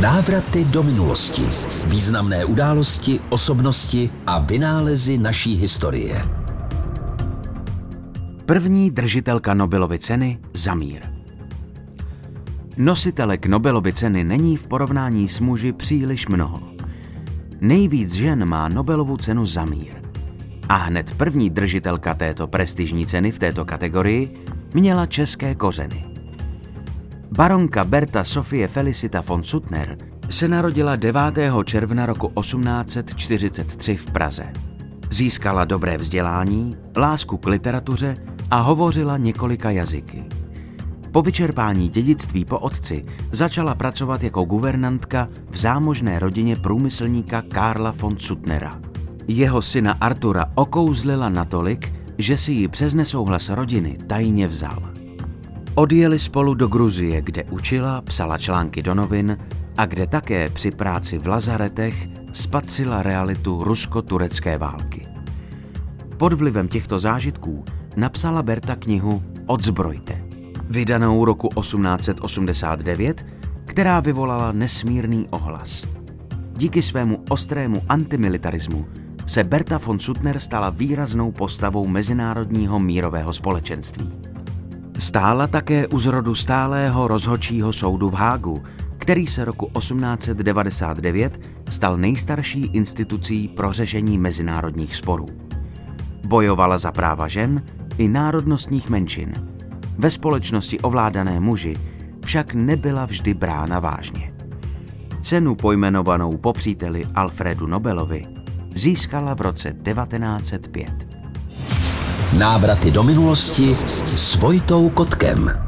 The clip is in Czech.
Návraty do minulosti. Významné události, osobnosti a vynálezy naší historie. První držitelka Nobelovy ceny za mír. Nositelek Nobelovy ceny není v porovnání s muži příliš mnoho. Nejvíc žen má Nobelovu cenu za mír. A hned první držitelka této prestižní ceny v této kategorii měla české kořeny. Baronka Berta Sofie Felicita von Suttner se narodila 9. června roku 1843 v Praze. Získala dobré vzdělání, lásku k literatuře a hovořila několika jazyky. Po vyčerpání dědictví po otci začala pracovat jako guvernantka v zámožné rodině průmyslníka Karla von Suttnera. Jeho syna Artura okouzlila natolik, že si ji přes nesouhlas rodiny tajně vzal. Odjeli spolu do Gruzie, kde učila, psala články do novin a kde také při práci v lazaretech spatřila realitu rusko-turecké války. Pod vlivem těchto zážitků napsala Berta knihu Odzbrojte, vydanou roku 1889, která vyvolala nesmírný ohlas. Díky svému ostrému antimilitarismu se Berta von Suttner stala výraznou postavou mezinárodního mírového společenství. Stála také u zrodu stálého rozhodčího soudu v Hágu, který se roku 1899 stal nejstarší institucí pro řešení mezinárodních sporů. Bojovala za práva žen i národnostních menšin. Ve společnosti ovládané muži však nebyla vždy brána vážně. Cenu pojmenovanou po příteli Alfredu Nobelovi získala v roce 1905. Návraty do minulosti s Vojtou Kotkem.